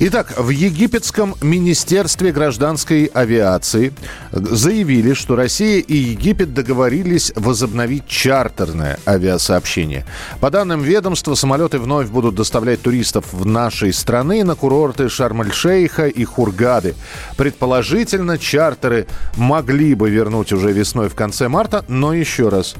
Итак, в Египетском министерстве гражданской авиации заявили, что Россия и Египет договорились возобновить чартерное авиасообщение. По данным ведомства, самолеты вновь будут доставлять туристов в нашей страны на курорты Шарм-эль-Шейха и Хургады. Предположительно, чартеры могли бы вернуть уже весной в конце марта, но еще раз,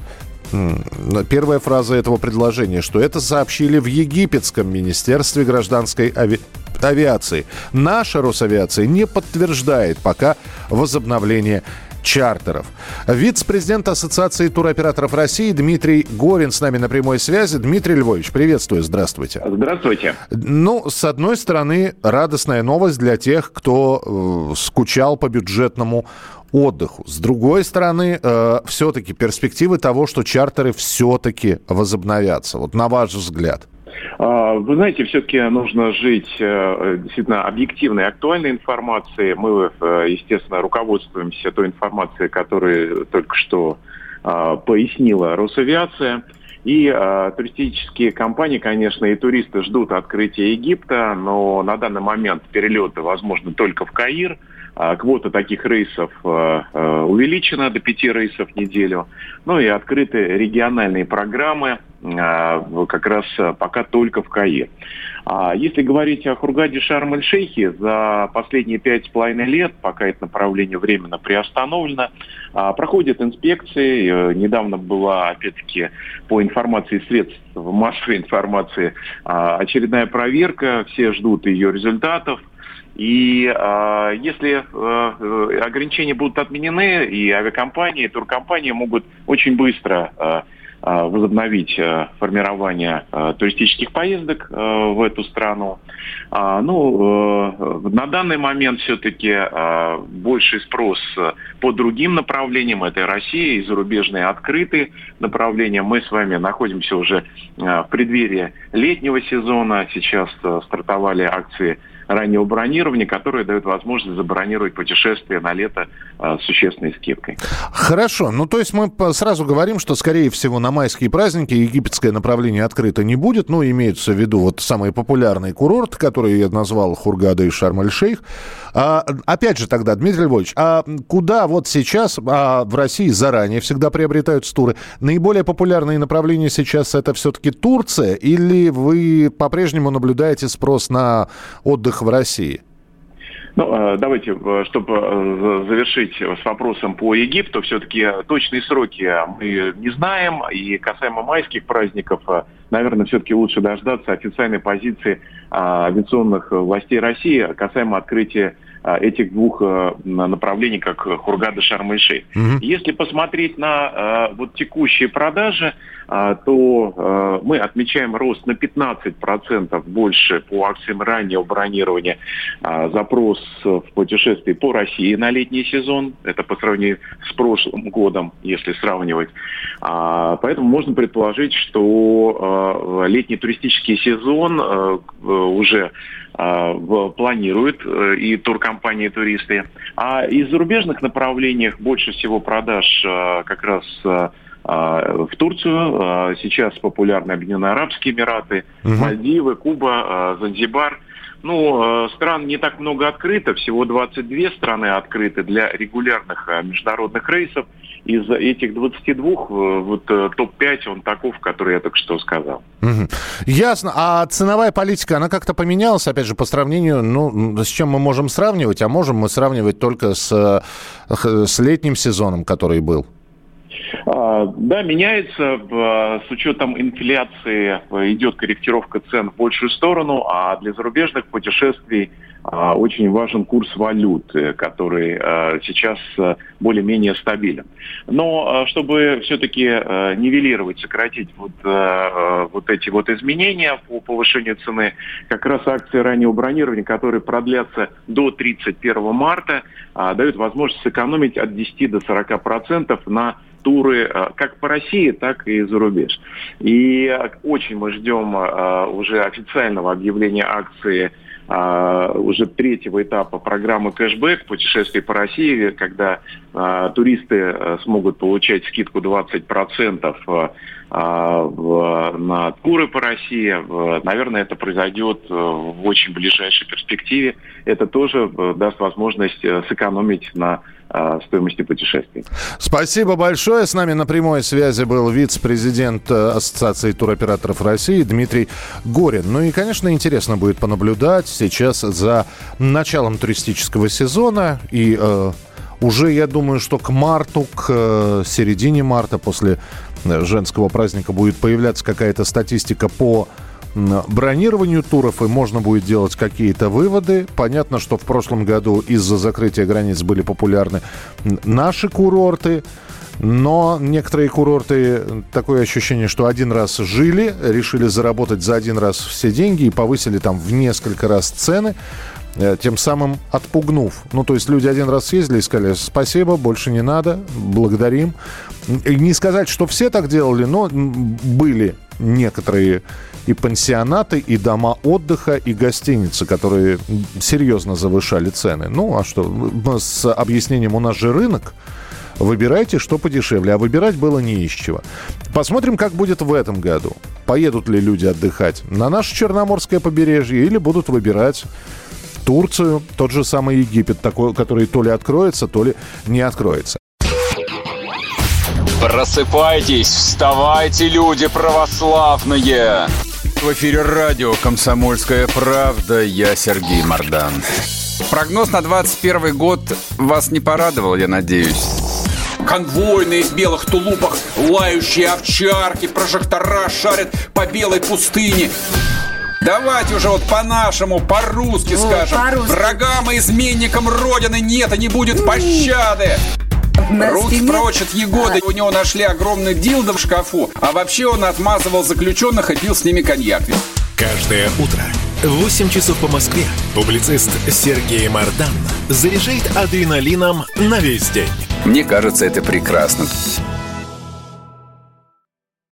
Первая фраза этого предложения, что это сообщили в Египетском министерстве гражданской ави авиации. Наша Росавиация не подтверждает пока возобновление чартеров. Вице-президент Ассоциации туроператоров России Дмитрий Горин с нами на прямой связи. Дмитрий Львович, приветствую, здравствуйте. Здравствуйте. Ну, с одной стороны, радостная новость для тех, кто э, скучал по бюджетному отдыху. С другой стороны, э, все-таки перспективы того, что чартеры все-таки возобновятся. Вот на ваш взгляд. А, вы знаете, все-таки нужно жить э, действительно объективной, актуальной информацией. Мы, э, естественно, руководствуемся той информацией, которую только что а, пояснила Росавиация. И э, туристические компании, конечно, и туристы ждут открытия Египта, но на данный момент перелеты возможны только в Каир. А квота таких рейсов э, э, увеличена до пяти рейсов в неделю. Ну и открыты региональные программы э, как раз пока только в Каир. А если говорить о Хургаде Шарм-эль-Шейхе, за последние пять с половиной лет, пока это направление временно приостановлено, проходят инспекции. Недавно была, опять-таки, по информации средств массовой информации, очередная проверка. Все ждут ее результатов. И э, если э, ограничения будут отменены, и авиакомпании, и туркомпании могут очень быстро э, возобновить э, формирование э, туристических поездок э, в эту страну. А, ну, на данный момент все-таки больший спрос по другим направлениям. Это и Россия, и зарубежные открытые направления. Мы с вами находимся уже в преддверии летнего сезона. Сейчас стартовали акции раннего бронирования, которые дают возможность забронировать путешествие на лето э, с существенной скидкой. Хорошо. Ну, то есть мы сразу говорим, что, скорее всего, на майские праздники египетское направление открыто не будет. Ну, имеются в виду вот самые популярные курорты, которые я назвал Хургада и Шарм-эль-Шейх. А, опять же тогда, Дмитрий Львович, а куда вот сейчас, а в России заранее всегда приобретаются туры, наиболее популярные направления сейчас это все-таки Турция или вы по-прежнему наблюдаете спрос на отдых в России? Ну, э, давайте, э, чтобы э, завершить с вопросом по Египту, все-таки точные сроки мы не знаем, и касаемо майских праздников, наверное, все-таки лучше дождаться официальной позиции авиационных властей России касаемо открытия этих двух направлений, как Хургада, Шарм-эль-Шейх. Угу. Если посмотреть на вот текущие продажи, то мы отмечаем рост на 15% больше по акциям раннего бронирования. Запрос в путешествии по России на летний сезон. Это по сравнению с прошлым годом, если сравнивать. Поэтому можно предположить, что летний туристический сезон уже планирует э, и туркомпании, и туристы. А из зарубежных направлениях больше всего продаж как раз в Турцию. Сейчас популярны Объединенные Арабские Эмираты, угу. Мальдивы, Куба, Занзибар. Ну, стран не так много открыто, всего 22 страны открыты для регулярных международных рейсов из этих 22 э, вот э, топ-5 он таков, который я только что сказал. Угу. Ясно. А ценовая политика, она как-то поменялась, опять же, по сравнению, ну, с чем мы можем сравнивать? А можем мы сравнивать только с, э, с летним сезоном, который был? А, да, меняется. С учетом инфляции идет корректировка цен в большую сторону, а для зарубежных путешествий а, очень важен курс валют, который а, сейчас а, более-менее стабилен. Но чтобы все-таки нивелировать, сократить вот, вот эти вот изменения по повышению цены, как раз акции раннего бронирования, которые продлятся до 31 марта, дают возможность сэкономить от 10 до 40 процентов на туры как по России, так и за рубеж. И очень мы ждем уже официального объявления акции а, уже третьего этапа программы кэшбэк путешествий по России, когда а, туристы а, смогут получать скидку 20% а, а, в, на туры по России. Наверное, это произойдет э, в очень ближайшей перспективе. Это тоже э, даст возможность э, сэкономить на стоимости путешествий. Спасибо большое. С нами на прямой связи был вице-президент Ассоциации туроператоров России Дмитрий Горин. Ну и, конечно, интересно будет понаблюдать сейчас за началом туристического сезона и э, уже, я думаю, что к марту, к э, середине марта, после э, женского праздника, будет появляться какая-то статистика по бронированию туров, и можно будет делать какие-то выводы. Понятно, что в прошлом году из-за закрытия границ были популярны наши курорты. Но некоторые курорты, такое ощущение, что один раз жили, решили заработать за один раз все деньги и повысили там в несколько раз цены. Э, тем самым отпугнув. Ну, то есть люди один раз съездили и сказали, спасибо, больше не надо, благодарим. И не сказать, что все так делали, но были некоторые и пансионаты, и дома отдыха, и гостиницы, которые серьезно завышали цены. Ну, а что, с объяснением «у нас же рынок», Выбирайте, что подешевле. А выбирать было не из чего. Посмотрим, как будет в этом году. Поедут ли люди отдыхать на наше Черноморское побережье или будут выбирать Турцию, тот же самый Египет, такой, который то ли откроется, то ли не откроется. Просыпайтесь, вставайте, люди православные! В эфире радио «Комсомольская правда». Я Сергей Мордан. Прогноз на 21 год вас не порадовал, я надеюсь. Конвойные в белых тулупах, лающие овчарки, прожектора шарят по белой пустыне. Давайте уже вот по-нашему, по-русски скажем. По Врагам и изменникам Родины нет и не будет пощады. Руки прочь от Егоды. У него нашли огромный дилдо в шкафу. А вообще он отмазывал заключенных и пил с ними коньяк. Каждое утро в 8 часов по Москве публицист Сергей Мардан заряжает адреналином на весь день. Мне кажется, это прекрасно.